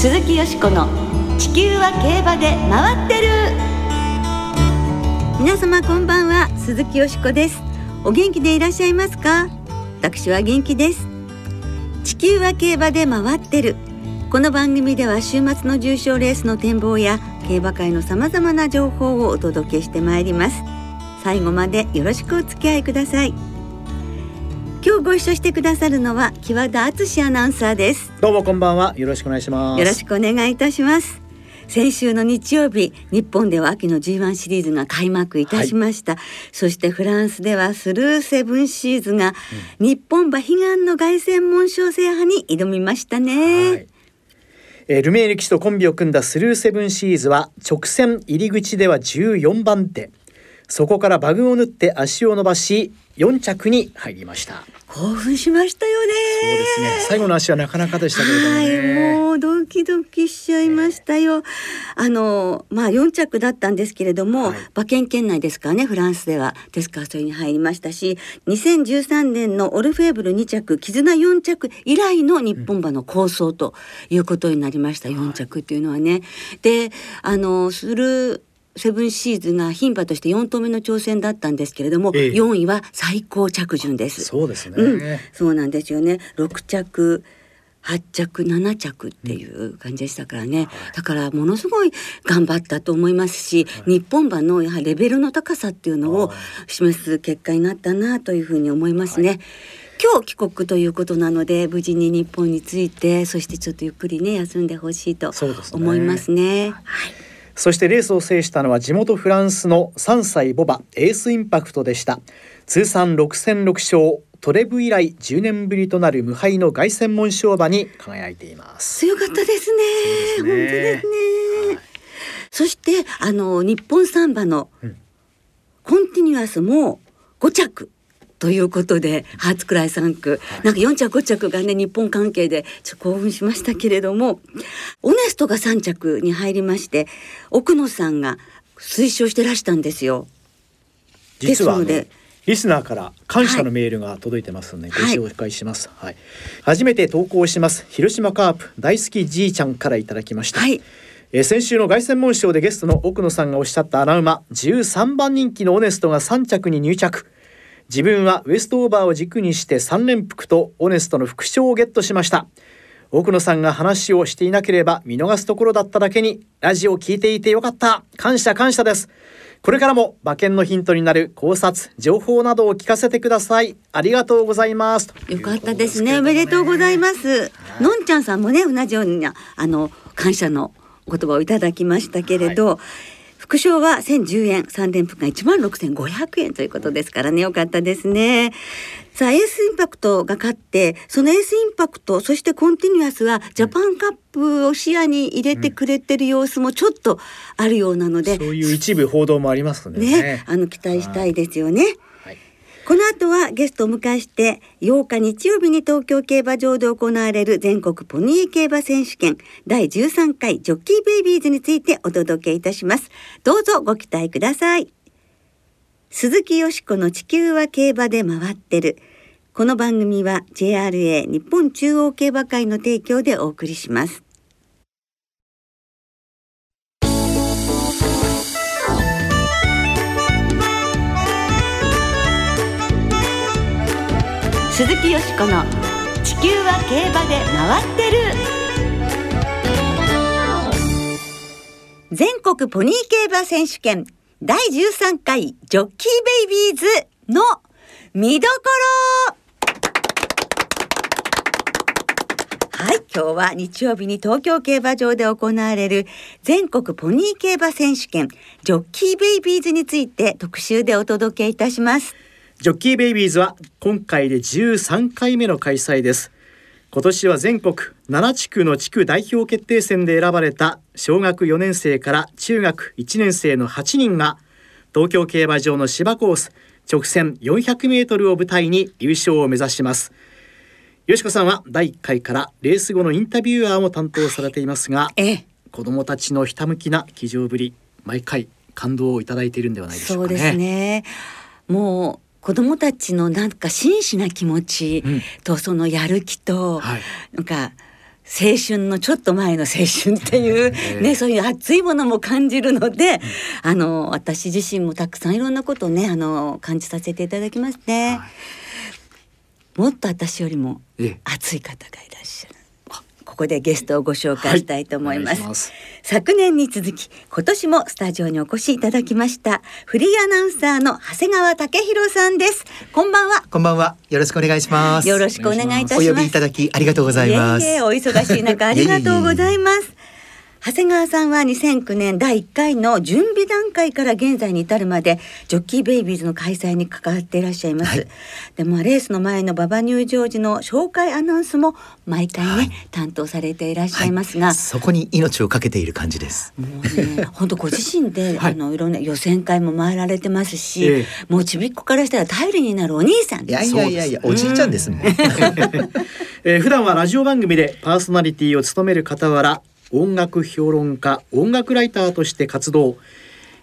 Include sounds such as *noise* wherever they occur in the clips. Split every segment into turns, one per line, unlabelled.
鈴木よしこの地球は競馬で回ってる。皆様こんばんは鈴木よしこです。お元気でいらっしゃいますか？私は元気です。地球は競馬で回ってる。この番組では週末の重賞レースの展望や競馬界のさまざまな情報をお届けしてまいります。最後までよろしくお付き合いください。今日ご一緒してくださるのは木和田敦アナウンサーです。
どうもこんばんは。よろしくお願いします。
よろしくお願いいたします。先週の日曜日日本では秋の G1 シリーズが開幕いたしました、はい、そしてフランスではスルーセブンシーズが、うん、日本馬悲願の凱旋門賞制覇に挑みましたね、はい。
えルメール騎士とコンビを組んだスルーセブンシーズは直線入り口では14番手そこからバグを縫って足を伸ばし4着に入りました。
興奮しましたよね。
そうですね。最後の足はなかなかでしたけれども、ね、
もうドキドキしちゃいましたよ、あのまあ4着だったんですけれども、はい、馬券圏内ですからねフランスでは。ですからそれに入りましたし2013年のオルフェーブル2着絆4着以来の日本馬の構想ということになりました、うん、4着っていうのはね、であのするセブンシーズが牝馬として4頭目の挑戦だったんですけれども、ええ、4位は最高着順です。
そうですね、
うん、そうなんですよね。6着8着7着っていう感じでしたからね、うん。だからものすごい頑張ったと思いますし、はい、日本馬のやはりレベルの高さっていうのを示す結果になったなというふうに思いますね。はい。今日帰国ということなので無事に日本に着いてそしてちょっとゆっくりね休んでほしいと思いますね。すねはい
そしてレースを制したのは地元フランスの3歳ボバエースインパクトでした。通算6戦6勝トレブ以来10年ぶりとなる無敗の凱旋門賞馬に輝いています。
強かったですね、ね、本当ですね、はい、そしてあの日本サンバのコンティニュアスも5着ということで初クライ3区、はい、なんか4着5着がね日本関係でちょっと興奮しましたけれどもオネストが3着に入りまして奥野さんが推奨してらしたんですよ。
実はでリスナーから感謝のメールが届いてますので、はい、ご紹介します、はい、初めて投稿します広島カープ大好きじいちゃんからいただきました、はい。え先週の凱旋門賞でゲストの奥野さんがおっしゃった穴馬13番人気のオネストが3着に入着自分はウエストオーバーを軸にして3連複とオネストの副賞をゲットしました。奥野さんが話をしていなければ見逃すところだっただけにラジオを聞いていてよかった。感謝感謝です。これからも馬券のヒントになる考察情報などを聞かせてください。ありがとうございます。
よかったですね、ね、おめでとうございます、のんちゃんさんもね同じようにあの感謝の言葉をいただきましたけれど、はい副賞は1010円、3連複が1万6500円ということですからね、よかったですね。さあ、エースインパクトが勝って、そのエースインパクト、そしてコンティニュアスはジャパンカップを視野に入れてくれてる様子もちょっとあるようなので、うん、
そういう一部報道もありますね。
ね、あの期待したいですよね。この後はゲストを迎えして8日日曜日に東京競馬場で行われる全国ポニー競馬選手権第13回ジョッキーベイビーズについてお届けいたします。どうぞご期待ください。鈴木よしこの地球は競馬で回ってる。この番組は JRA 日本中央競馬会の提供でお送りします。鈴木よしこの「地球は競馬で回ってる」全国ポニー競馬選手権第13回ジョッキーベイビーズの見どころはい、今日は日曜日に東京競馬場で行われる全国ポニー競馬選手権ジョッキーベイビーズについて特集でお届けいたします。
ジョッキーベイビーズは今回で13回目の開催です今年は全国7地区の地区代表決定戦で選ばれた小学4年生から中学1年生の8人が東京競馬場の芝コース直線400メートルを舞台に優勝を目指しますよしこさんは第1回からレース後のインタビュアーも担当されていますが、ええ、子どもたちのひたむきな騎乗ぶり毎回感動をいただいているんではないでしょうかね。そうですね
もう子供たちのなんか真摯な気持ちとそのやる気と、はい、なんか青春のちょっと前の青春っていう、ね、そういう熱いものも感じるので、あの私自身もたくさんいろんなことをねあの感じさせていただきますね。はい、もっと私よりも熱い方がいらっしゃる。ここでゲストをご紹介したいと思います。はいます、昨年に続き今年もスタジオにお越しいただきましたフリーアナウンサーの長谷川武弘さんです。こんばんは。
こんばんは。よろしくお願いします。
よろしくお願いいたします。
お呼びいただきありがとうございます。
お忙しい中ありがとうございます長谷川さんは2009年第1回の準備段階から現在に至るまでジョッキーベイビーズの開催に関わっていらっしゃいます、はい、でもレースの前の馬場入場時の紹介アナウンスも毎回ね、はい、担当されていらっしゃいますが、はい、
そこに命をかけている感じです。
もうね本当ご自身で、あのいろんな予選会も回られてますし、えー、もうちびっこからしたら頼りになるお兄さん。
いやいやいやいやおじいちゃんですもん、*laughs* *laughs*
えー、普段はラジオ番組でパーソナリティを務める傍ら音楽評論家音楽ライターとして活動。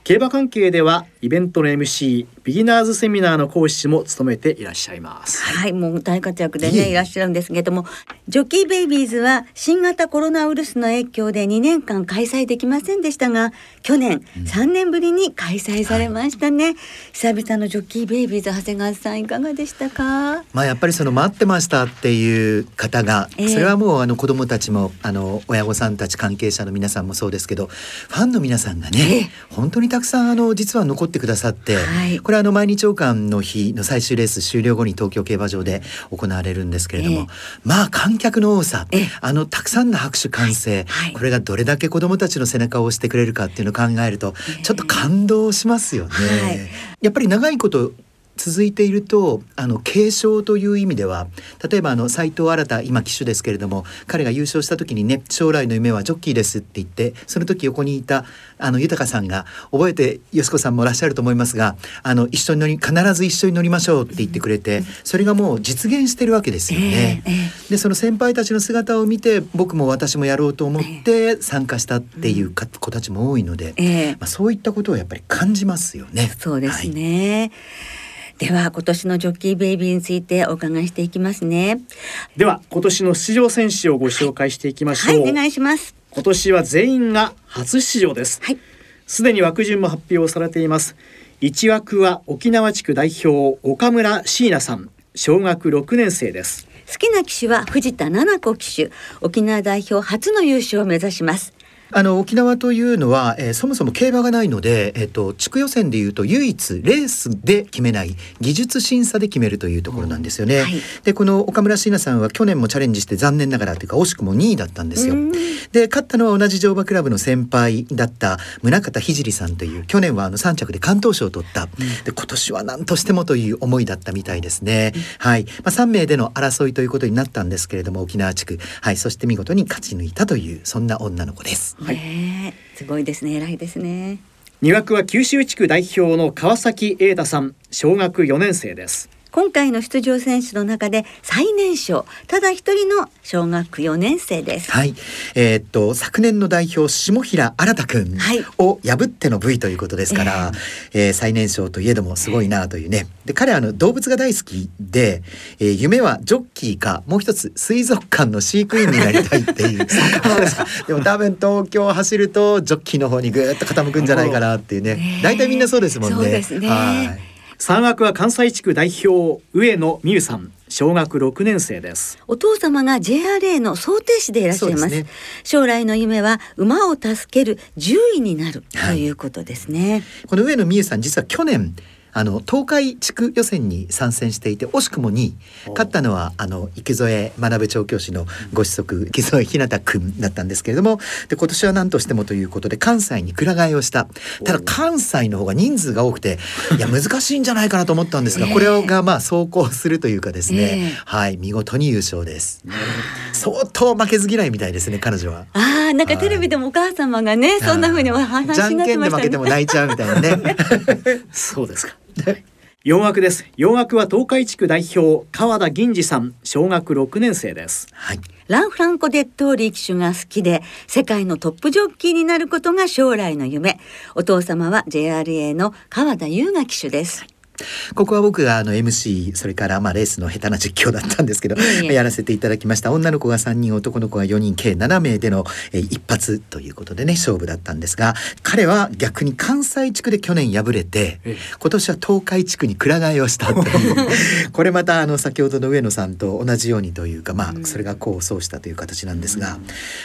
競馬関係ではイベントの MC ビギナーズセミナーの講師も務めていらっしゃいます。
はいもう大活躍でねいらっしゃるんですけれどもジョッキーベイビーズは新型コロナウイルスの影響で2年間開催できませんでしたが去年3年ぶりに開催されましたね、はい、久々のジョッキーベイビーズ長谷川さんいかがでしたか？
まあやっぱりその待ってましたっていう方が、えー、それはもうあの子供たちもあの親御さんたち関係者の皆さんもそうですけどファンの皆さんがね、えー、本当にたくさんあの実は残ってくださって、はい、これあの毎日王冠の日の最終レース終了後に東京競馬場で行われるんですけれども、えー、まあ観客の多さ、えー、あのたくさんの拍手歓声、はい、これがどれだけ子どもたちの背中を押してくれるかっていうのを考えると、ちょっと感動しますよね。やっぱり長いこと続いているとあの継承という意味では例えばあの斉藤新今騎手ですけれども彼が優勝した時にね将来の夢はジョッキーですって言ってその時横にいたあの豊さんが覚えてよしこさんもいらっしゃると思いますがあの一緒に乗り必ず一緒に乗りましょうって言ってくれてそれがもう実現してるわけですよね。えーえー、でその先輩たちの姿を見て僕も私もやろうと思って参加したっていう子たちも多いので、えー、まあ、そういったことをやっぱり感じますよね。
そうですね、はいでは今年のジョッキーベイビーについてお伺いしていきますね。
では今年の出場選手をご紹介していきましょう、
はい、お願いします。
今年は全員が初出場です。すで、に枠順も発表されています。一枠は沖縄地区代表岡村椎名さん。小学6年生です。
好きな騎手は藤田七子騎手。沖縄代表初の優勝を目指します
あの沖縄というのは、えー、そもそも競馬がないので、えっ、ー、と地区予選でいうと唯一レースで決めない技術審査で決めるというところなんですよね。はい、でこの岡村椎名さんは去年もチャレンジして残念ながらというか惜しくも2位だったんですよ。で勝ったのは同じ乗馬クラブの先輩だった宗像聖さんという去年はあの3着で関東賞を取った、うん、で今年は何としてもという思いだったみたいですね。うん、はい、まあ、3名での争いということになったんですけれども沖縄地区、はい、そして見事に勝ち抜いたというそんな女の子です。
はい、すごいですね偉いですね。
二枠は九州地区代表の川崎栄太さん小学4年生です
今回の出場選手の中で最年少ただ一人の小学4年生です。
はい。えー、っと昨年の代表下平新君を破っての V ということですから、えー、えー、最年少といえどもすごいなというね。で彼はあの動物が大好きで、えー、夢はジョッキーかもう一つ水族館の飼育員になりたいっていう。*laughs* でも多分東京を走るとジョッキーの方にぐっと傾くんじゃないかなっていうね。大体みんなそうですもんね。そうですね。はい
三枠は関西地区代表上野美優さん小学6年生です。
お父様が JRA の想定士でいらっしゃいます、ね、将来の夢は馬を助ける獣医になるということですね、はい、
この上野美優さん実は去年あの東海地区予選に参戦していて惜しくも2位勝ったのはあの池添学調教師のご子息池添ひなたくんだったんですけれどもで今年は何としてもということで関西にくら替えをしたただ関西の方が人数が多くていや *laughs* 難しいんじゃないかなと思ったんですが、これがまあ走行するというかですね、はい見事に優勝です。相当負けず嫌いみたいですね彼女は。
ああなんかテレビでもお母様がねそんな風にお話
になってましたね。じゃんけんで負けても泣いちゃうみたいなね。*laughs* *laughs*
そうですか。*laughs* 四枠です。四枠は東海地区代表川田銀次さん、小学六年生です。
はい。ランフランコ・デッドーリー騎手が好きで世界のトップジョッキーになることが将来の夢お父様は JRA の川田優雅騎手です
ここは僕があの MC それからまあレースの下手な実況だったんですけど、やらせていただきました。女の子が3人男の子が4人計7名での、えー、一発ということでね勝負だったんですが彼は逆に関西地区で去年敗れて今年は東海地区にくら替えをしたという。*laughs* これまたあの先ほどの上野さんと同じようにというかまあそれが功を奏したという形なんですが、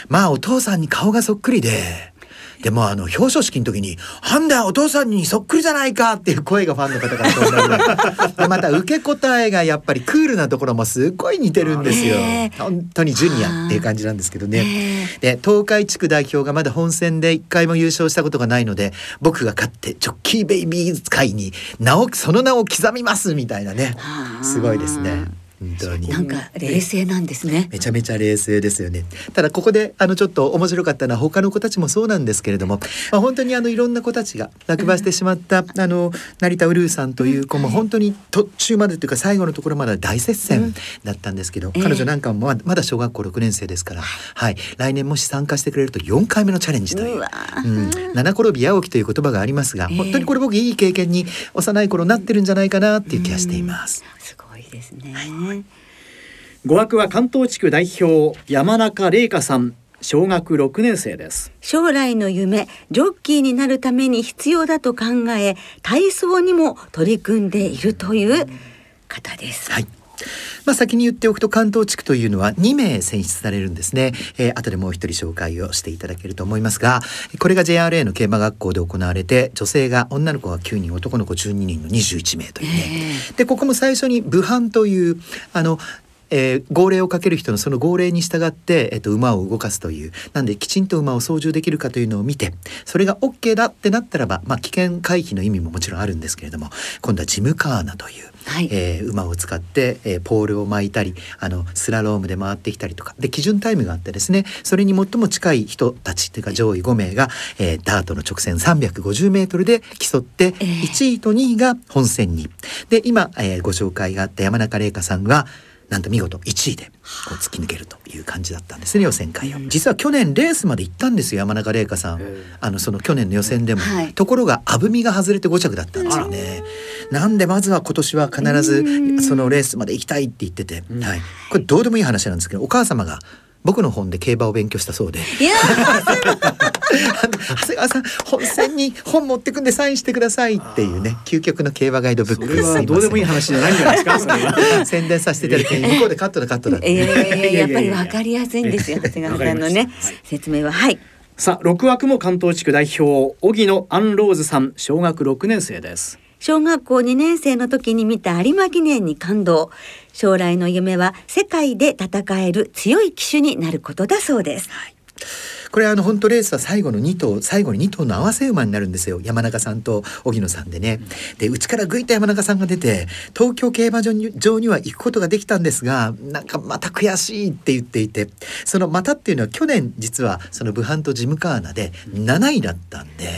まあお父さんに顔がそっくりで。でもあの表彰式の時に「なんだお父さんにそっくりじゃないか!」っていう声がファンの方から飛んだまた受け答えがやっぱりクールなところもすごい似てるんですよ。本当にジュニアっていう感じなんですけどね。で東海地区代表がまだ本戦で一回も優勝したことがないので僕が勝ってジョッキーベイビー会に名をその名を刻みますみたいなねすごいですね。
本当に。なんか冷静なんですね。
めちゃめちゃ冷静ですよね。ただここであのちょっと面白かったのは他の子たちもそうなんですけれども、まあ、本当にあのいろんな子たちが落馬してしまった、うん、あの成田ウルーさんという子も本当に途中までというか最後のところまで大接戦だったんですけど、うん、彼女なんかもまだ小学校6年生ですから、はい。来年もし参加してくれると4回目のチャレンジという「ううん、七転び八起き」という言葉がありますが、本当にこれ僕いい経験に幼い頃なってるんじゃないかなっていう気がしています。
すごいですね、はい
語学は関東地区代表山中玲香さん小学6年生です。
将来の夢ジョッキーになるために必要だと考え体操にも取り組んでいるという方です、
はいまあ、先に言っておくと関東地区というのは2名選出されるんですね、えー、後でもう一人紹介をしていただけると思いますがこれが JRA の競馬学校で行われて女性が女の子が9人男の子12人の21名というね。でここも最初に武漢というあのえー、号令をかける人のその号令に従って、えーと、馬を動かすという。なんできちんと馬を操縦できるかというのを見てそれが OK だってなったらば、まあ、危険回避の意味ももちろんあるんですけれども今度はジムカーナという、はい、えー、馬を使って、えー、ポールを巻いたりあのスラロームで回ってきたりとか。で基準タイムがあってですねそれに最も近い人たちというか上位5名が、えー、ダートの直線350メートルで競って、1位と2位が本戦に。で今、えー、ご紹介があった山中玲香さんがなんと見事1位でこう突き抜けるという感じだったんですね予選会を、実は去年レースまで行ったんですよ山中玲香さん。あのその去年の予選でも、はい、ところがあぶみが外れて5着だったんですよね。なんでまずは今年は必ずそのレースまで行きたいって言ってて、はい、これどうでもいい話なんですけどお母様が僕の本で競馬を勉強したそうで。いや長谷川さん本戦に本持ってくんでサインしてくださいっていうね究極の競馬ガイドブック
それはどうでもいい話じゃないんじゃないですか *laughs*
宣伝させていただき向こうでカットだカットだ。
えー、やっぱりわかりやすいんですよ長谷川さんのね、はい、説明ははい
さあ6枠も関東地区代表荻野アンローズさん小学6年生です
小学校2年生の時に見た有馬記念に感動将来の夢は世界で戦える強い騎手になることだそうです、はい
これあの本当レースは最後の2頭最後に2頭の合わせ馬になるんですよ山中さんと荻野さんでね。でうちからぐいと山中さんが出て東京競馬場に場には行くことができたんですがなんかまた悔しいって言っていてそのまたっていうのは去年実はその武漢とジムカーナで7位だったんで、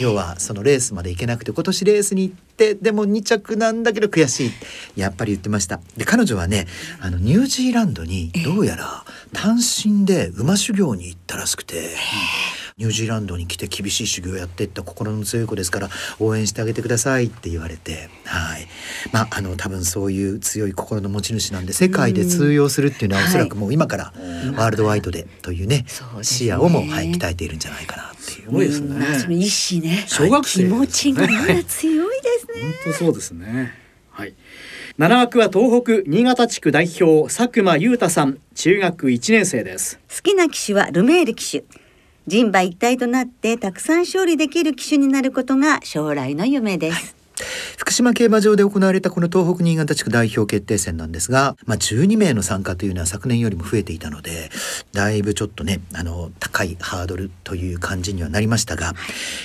要はそのレースまで行けなくて今年レースに行ってでも2着なんだけど悔しいやっぱり言ってました。で彼女はねあのニュージーランドにどうやら単身で馬修行に行ったらしくて。ニュージーランドに来て厳しい修行やっていった心の強い子ですから応援してあげてくださいって言われてはい。まああの多分そういう強い心の持ち主なんで世界で通用するっていうのはおそらくもう今からワールドワイドでというね、視野をも、はい、鍛えているんじゃないかなっていう。す
ごいですね。
その意志ね。
小学生、
気持ちがまだ強いですね。
本当そうですね。はい。七枠は東北新潟地区代表佐久間裕太さん中学1年生です
好きな騎手はルメール騎手人馬一体となってたくさん勝利できる騎手になることが将来の夢です、はい
福島競馬場で行われたこの東北新潟地区代表決定戦なんですが、まあ、12名の参加というのは昨年よりも増えていたのでだいぶちょっとねあの高いハードルという感じにはなりましたが、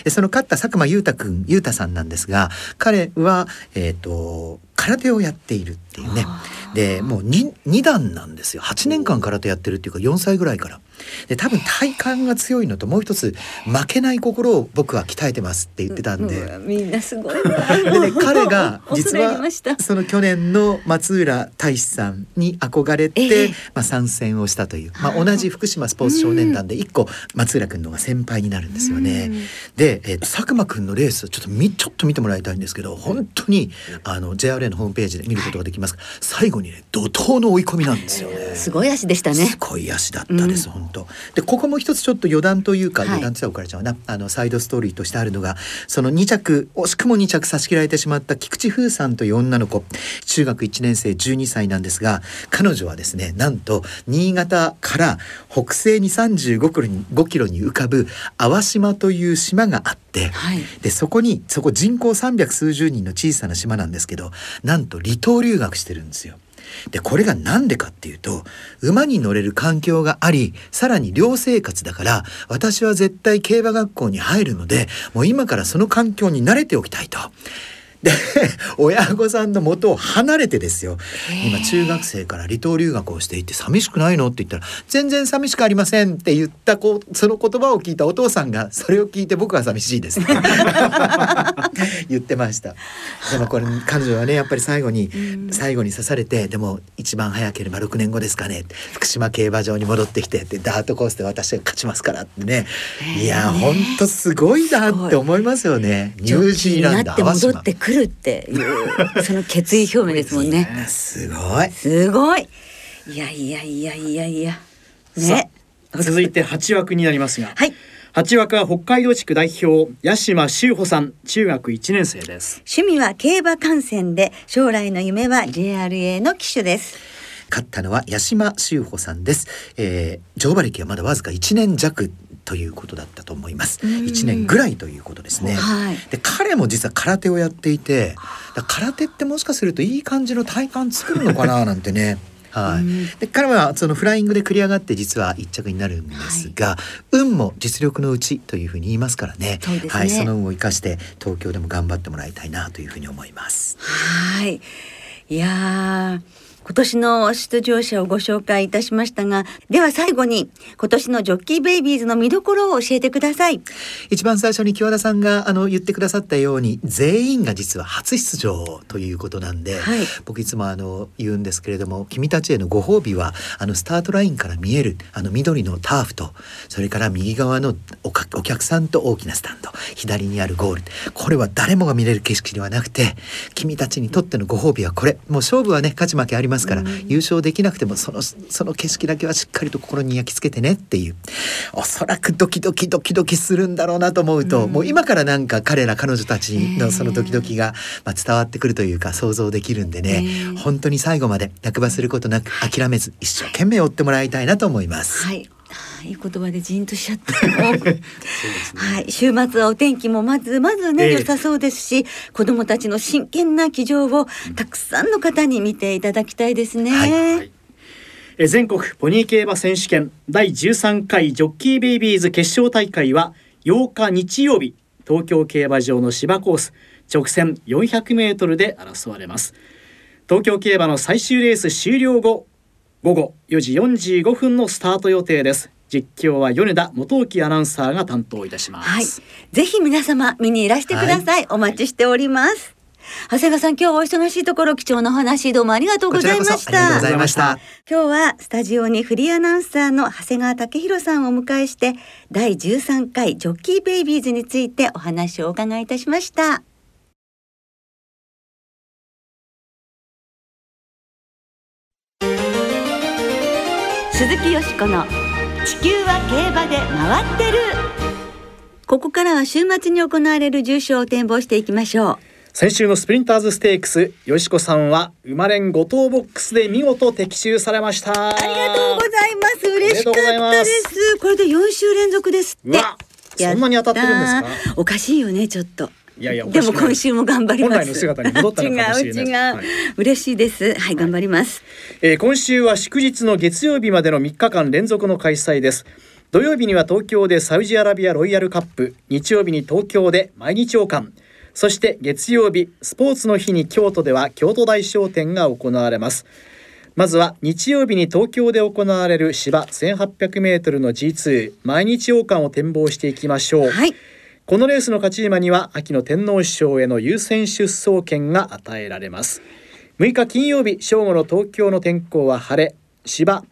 その勝った佐久間裕太君裕太さんなんですが彼は、えーと空手をやっているっていうね。でもう 2, 2段なんですよ。8年間空手やってるっていうか4歳ぐらいから。で多分体感が強いのともう一つ負けない心を僕は鍛えてますって言ってたんで、
うん、みんなすごい
でね彼が *laughs* 実はその去年の松浦大志さんに憧れて、えー、まあ、参戦をしたという、まあ、同じ福島スポーツ少年団で一個松浦君のが先輩になるんですよね。で、えー、佐久間君のレースちょっとみちょっと見てもらいたいんですけど本当にあの JRA のホームページで見ることができます。最後にね怒涛の追い込みなんですよね。
すごい足でしたね。
すごい足だったです、うん、本当。でここも一つちょっと余談というか、はい、余談って言ったらちゃうなあのサイドストーリーとしてあるのがその2着惜しくも2着差し切られてしまった菊池風さんという女の子中学1年生12歳なんですが彼女はですねなんと新潟から北西に35キロに5キロに浮かぶ淡島という島があって、はい、でそこにそこ人口300数十人の小さな島なんですけどなんと離島留学してるんですよ。でこれが何でかっていうと馬に乗れる環境がありさらに寮生活だから私は絶対競馬学校に入るのでもう今からその環境に慣れておきたいと。で *laughs* 親御さんの元を離れてですよ。今中学生から離島留学をしていて寂しくないのって言ったら全然寂しくありませんって言ったこその言葉を聞いたお父さんがそれを聞いて僕は寂しいです *laughs* 言ってましたでもこれ彼女はねやっぱり最後に最後に刺されてでも一番早ければ6年後ですかね福島競馬場に戻ってきてでダートコースで私が勝ちますからってねいやほんとすごいなって思いますよねニュージーランド
淡島来るっていうその決意表明ですもんね。*laughs*
すごい。
すごい。いやいやいやいやいや。ね。
続いて八枠になりますが。
はい。
八枠は北海道地区代表八島修穂さん中学一年生です
趣味は競馬観戦で将来の夢は JRA の騎手です
勝ったのは八島修穂さんです、えー、乗馬歴はまだわずか一年弱ということだったと思います。一年ぐらいということですね。はい、で彼も実は空手をやっていて、空手ってもしかするといい感じの体幹作るのかななんてね。はい、で彼はそのフライングで繰り上がって実は一着になるんですが、はい、運も実力のうちというふうに言いますからね、ね、はい、その運を生かして東京でも頑張ってもらいたいなというふうに思います。
はい。いや今年の出場者をご紹介いたしましたが、では最後に今年のジョッキーベイビーズの見どころを教えてください。
一番最初に木和田さんがあの言ってくださったように、全員が実は初出場ということなんで、はい、僕いつもあの言うんですけれども、君たちへのご褒美はあのスタートラインから見えるあの緑のターフと、それから右側のおお客さんと大きなスタンド、左にあるゴール、これは誰もが見れる景色ではなくて、君たちにとってのご褒美はこれ。もう勝負はね勝ち負けありますから、うん、優勝できなくてもそのその景色だけはしっかりと心に焼き付けてねっていう。おそらくドキドキドキドキするんだろうなと思うと、うん、もう今からなんか彼ら彼女たちのそのドキドキが、まあ、伝わってくるというか想像できるんでね本当に最後まで落馬することなく諦めず一生懸命追ってもらいたいなと思います。
はいいい言葉でじんとしちゃった。*laughs* ね、はい、週末はお天気もまずまずね、えー、良さそうですし、子どもたちの真剣な騎乗をたくさんの方に見ていただきたいですね。はいはい。
え全国ポニー競馬選手権第13回ジョッキーベイビーズ決勝大会は8日日曜日東京競馬場の芝コース直線400メートルで争われます。東京競馬の最終レース終了後午後4時45分のスタート予定です。実況は米田元木アナウンサーが担当いたします、はい、
ぜひ皆様見にいらしてください、はい、お待ちしております。長谷川さん今日はお忙しいところ貴重なお話どうもありがとうございました。あり
がとうございました。
今日はスタジオにフリーアナウンサーの長谷川武弘さんをお迎えして第13回ジョッキーベイビーズについてお話をお伺いいたしました鈴木よしこの地球は競馬で回ってる。ここからは週末に行われる重賞を展望していきましょう。
先週のスプリンターズステークスよしこさんは生まれん5頭ボックスで見事的中されました。
ありがとうございます。嬉しかったです。これで4週連続ですって。
そんなに当たってるんですか？
おかしいよねちょっと
いやいや
でも今週も頑張ります。
本来の姿に戻ったのかもしれない違う *laughs* 違う、
はい、嬉しいです。はい、頑張ります。
えー、今週は祝日の月曜日までの3日間連続の開催です。土曜日には東京でサウジアラビアロイヤルカップ、日曜日に東京で毎日王冠、そして月曜日スポーツの日に京都では京都大商店が行われます。まずは日曜日に東京で行われる芝 1800m の G2 毎日王冠を展望していきましょう、
はい、
このレースの勝ち馬には秋の天皇賞への優先出走権が与えられます。6日金曜日正午の東京の天候は晴れ芝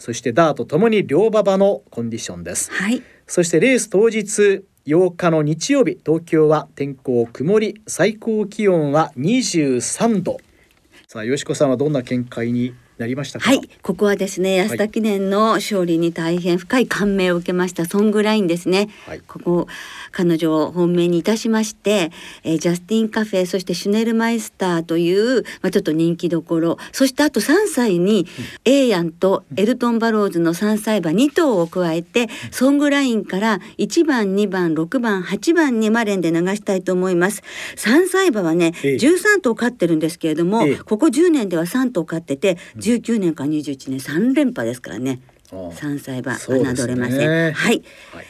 そしてダートともに両馬場のコンディションです、
はい、
そしてレース当日8日の日曜日東京は天候曇り最高気温は23度。さあよしこさんはどんな見解になりました
はい。ここはですね安田記念の勝利に大変深い感銘を受けましたソングラインですね、はい、ここ彼女を本命にいたしまして、えー、ジャスティンカフェそしてシュネルマイスターという、まあ、ちょっと人気どころ。そしてあと3歳に、うん、エイヤンとエルトン・バローズの3歳馬2頭を加えて、うん、ソングラインから1番2番6番8番にマレンで流したいと思います。3歳馬はね、ええ、13頭勝ってるんですけれども、え、ここ10年では3頭勝ってて、うん19年から21年3連覇ですからね。3歳馬侮れません、ね、はい、はい、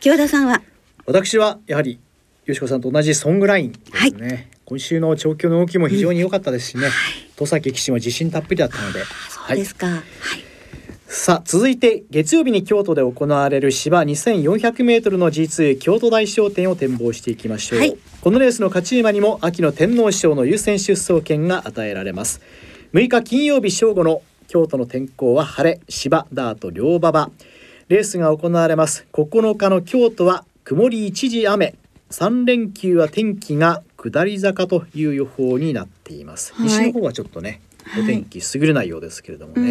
木和田さんは？
私はやはりよしこさんと同じソングラインですね、はい、今週の調教の動きも非常に良かったですしね、うん、戸崎騎手も自信たっぷりだったので。
そうですか、はい。
さあ続いて月曜日に京都で行われる芝 2400m の G2 京都大商店を展望していきましょう、はい、このレースの勝ち馬にも秋の天皇賞の優先出走権が与えられます6日金曜日正午の京都の天候は晴れ芝ダート両馬場。レースが行われます。9日の京都は曇り一時雨。3連休は天気が下り坂という予報になっています、はい、西の方はちょっとねお天気優れないようですけれどもね、はい、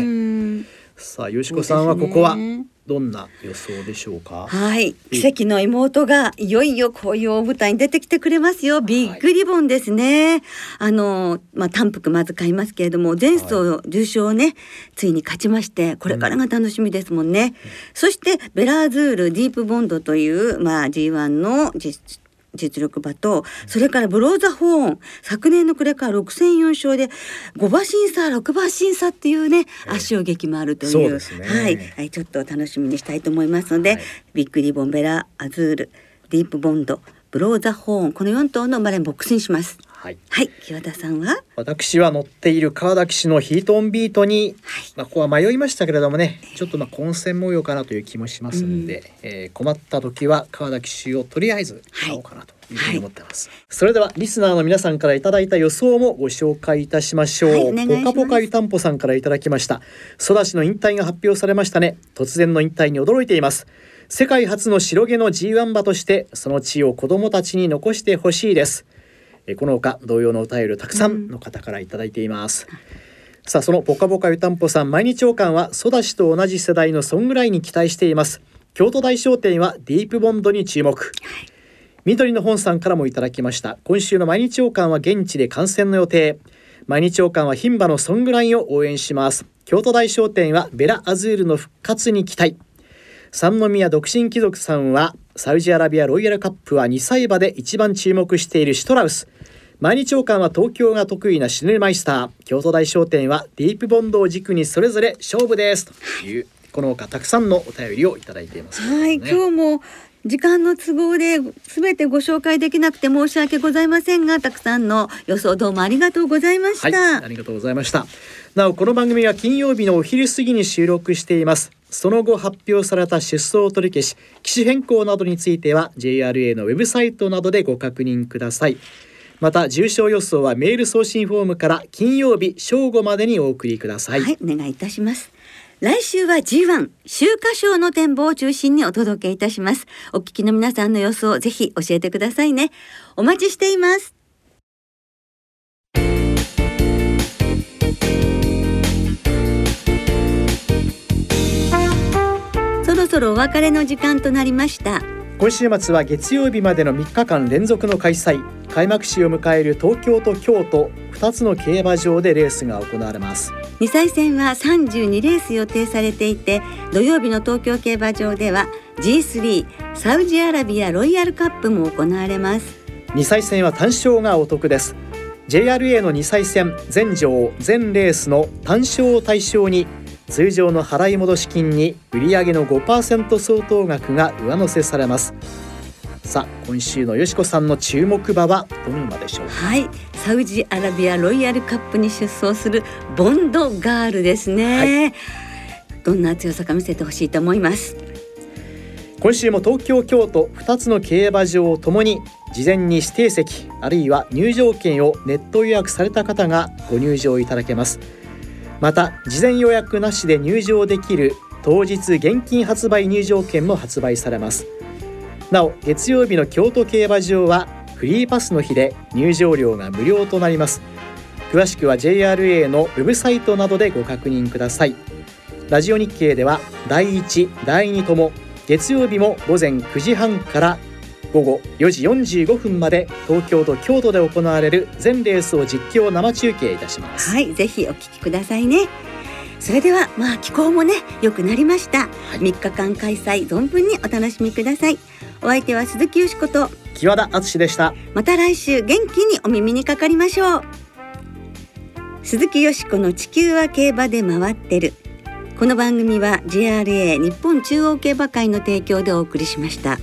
さあよしこさんはここはどんな予想でしょうか？
はい。奇跡の妹がいよいよこういう大舞台に出てきてくれますよ。ビッグリボンですね、はい、あのまあ単服まず買いますけれども前走重賞ね、はい、ついに勝ちましてこれからが楽しみですもんね、うん、そしてベラーズールディープボンドというまあ G1 の実実力馬とそれからブローザホーン昨年の暮れから6戦4勝で5馬審査6馬審査っていうね足を激もあるという、ね、はい、はい、ちょっと楽しみにしたいと思いますので、はい、ビッグリボンベラアズールディープボンドブローザホーンこの4頭のマレンボックスにします。はい、はい、木和田さんは？
私は乗っている川田騎手のヒートオンビートに、はい、まあここは迷いましたけれどもね、ちょっとまあ混戦模様かなという気もしますんで、うん、えー、困った時は川田騎手をとりあえず買おうかなというふうに思ってます、はい、それではリスナーの皆さんからいただいた予想もご紹介いたしましょう、はい、ポカポカ湯たんぽさんからいただきました。ソダシの引退が発表されましたね。突然の引退に驚いています世界初の白毛の G1 馬としてその地を子供たちに残してほしいです。えこのほか同様のお便りをたくさんの方からいただいています、うん、さあそのポカポカ湯たんぽさん毎日王冠はソダシと同じ世代のソングラインに期待しています。京都大商店はディープボンドに注目、はい。緑の本さんからもいただきました。今週の毎日王冠は現地で観戦の予定。毎日王冠は牝馬のソングラインを応援します。京都大商店はベラアズールの復活に期待三宮独身貴族さんはサウジアラビアロイヤルカップは2歳馬で一番注目しているシュトラウス。毎日王冠は東京が得意なシュネルマイスター。京都大商店はディープボンドを軸にそれぞれ勝負です。というこの他たくさんのお便りをいただいています、
ね、はい今日も時間の都合で全てご紹介できなくて申し訳ございませんがたくさんの予想どうもありがとうございました、
はい、ありがとうございました。なおこの番組は金曜日のお昼過ぎに収録しています。その後発表された出走取り消し機種変更などについては JRA のウェブサイトなどでご確認ください。また重症予想はメール送信フォームから金曜日正午までにお送りください。
はいお願いいたします来週は G1 週華賞の展望を中心にお届けいたします。お聞きの皆さんの予想ぜひ教えてくださいね。お待ちしています。そろそろお別れの時間となりました。
今週末は月曜日までの3日間連続の開催開幕式を迎える東京と京都2つの競馬場でレースが行われます。
2歳戦は32レース予定されていて土曜日の東京競馬場では G3 サウジアラビアロイヤルカップも行われます。
2歳戦は単勝がお得です。JRA の2歳戦全場全レースの単勝を対象に通常の払い戻し金に売上の5%相当額が上乗せされます。さあ今週のよしこさんの注目馬はどの馬でしょう
はい。サウジアラビアロイヤルカップに出走するボンドガールですね、はい、どんな強さか見せてほしいと思います。
今週も東京京都2つの競馬場ともに事前に指定席あるいは入場券をネット予約された方がご入場いただけますまた事前予約なしで入場できる当日現金発売入場券も発売されます。なお月曜日の京都競馬場はフリーパスの日で入場料が無料となります。詳しくは JRA のウェブサイトなどでご確認ください。ラジオ日経では第1第2とも月曜日も午前9時半から午後4時45分まで東京と京都で行われる全レースを実況生中継いたします。
はいぜひお聞きくださいね。それではまあ気候もね良くなりました、はい、3日間開催存分にお楽しみください。お相手は鈴木よしこと。
木和田敦でした。
また来週元気にお耳にかかりましょう。鈴木よしこの地球は競馬で回ってる。この番組は JRA 日本中央競馬会の提供でお送りしました。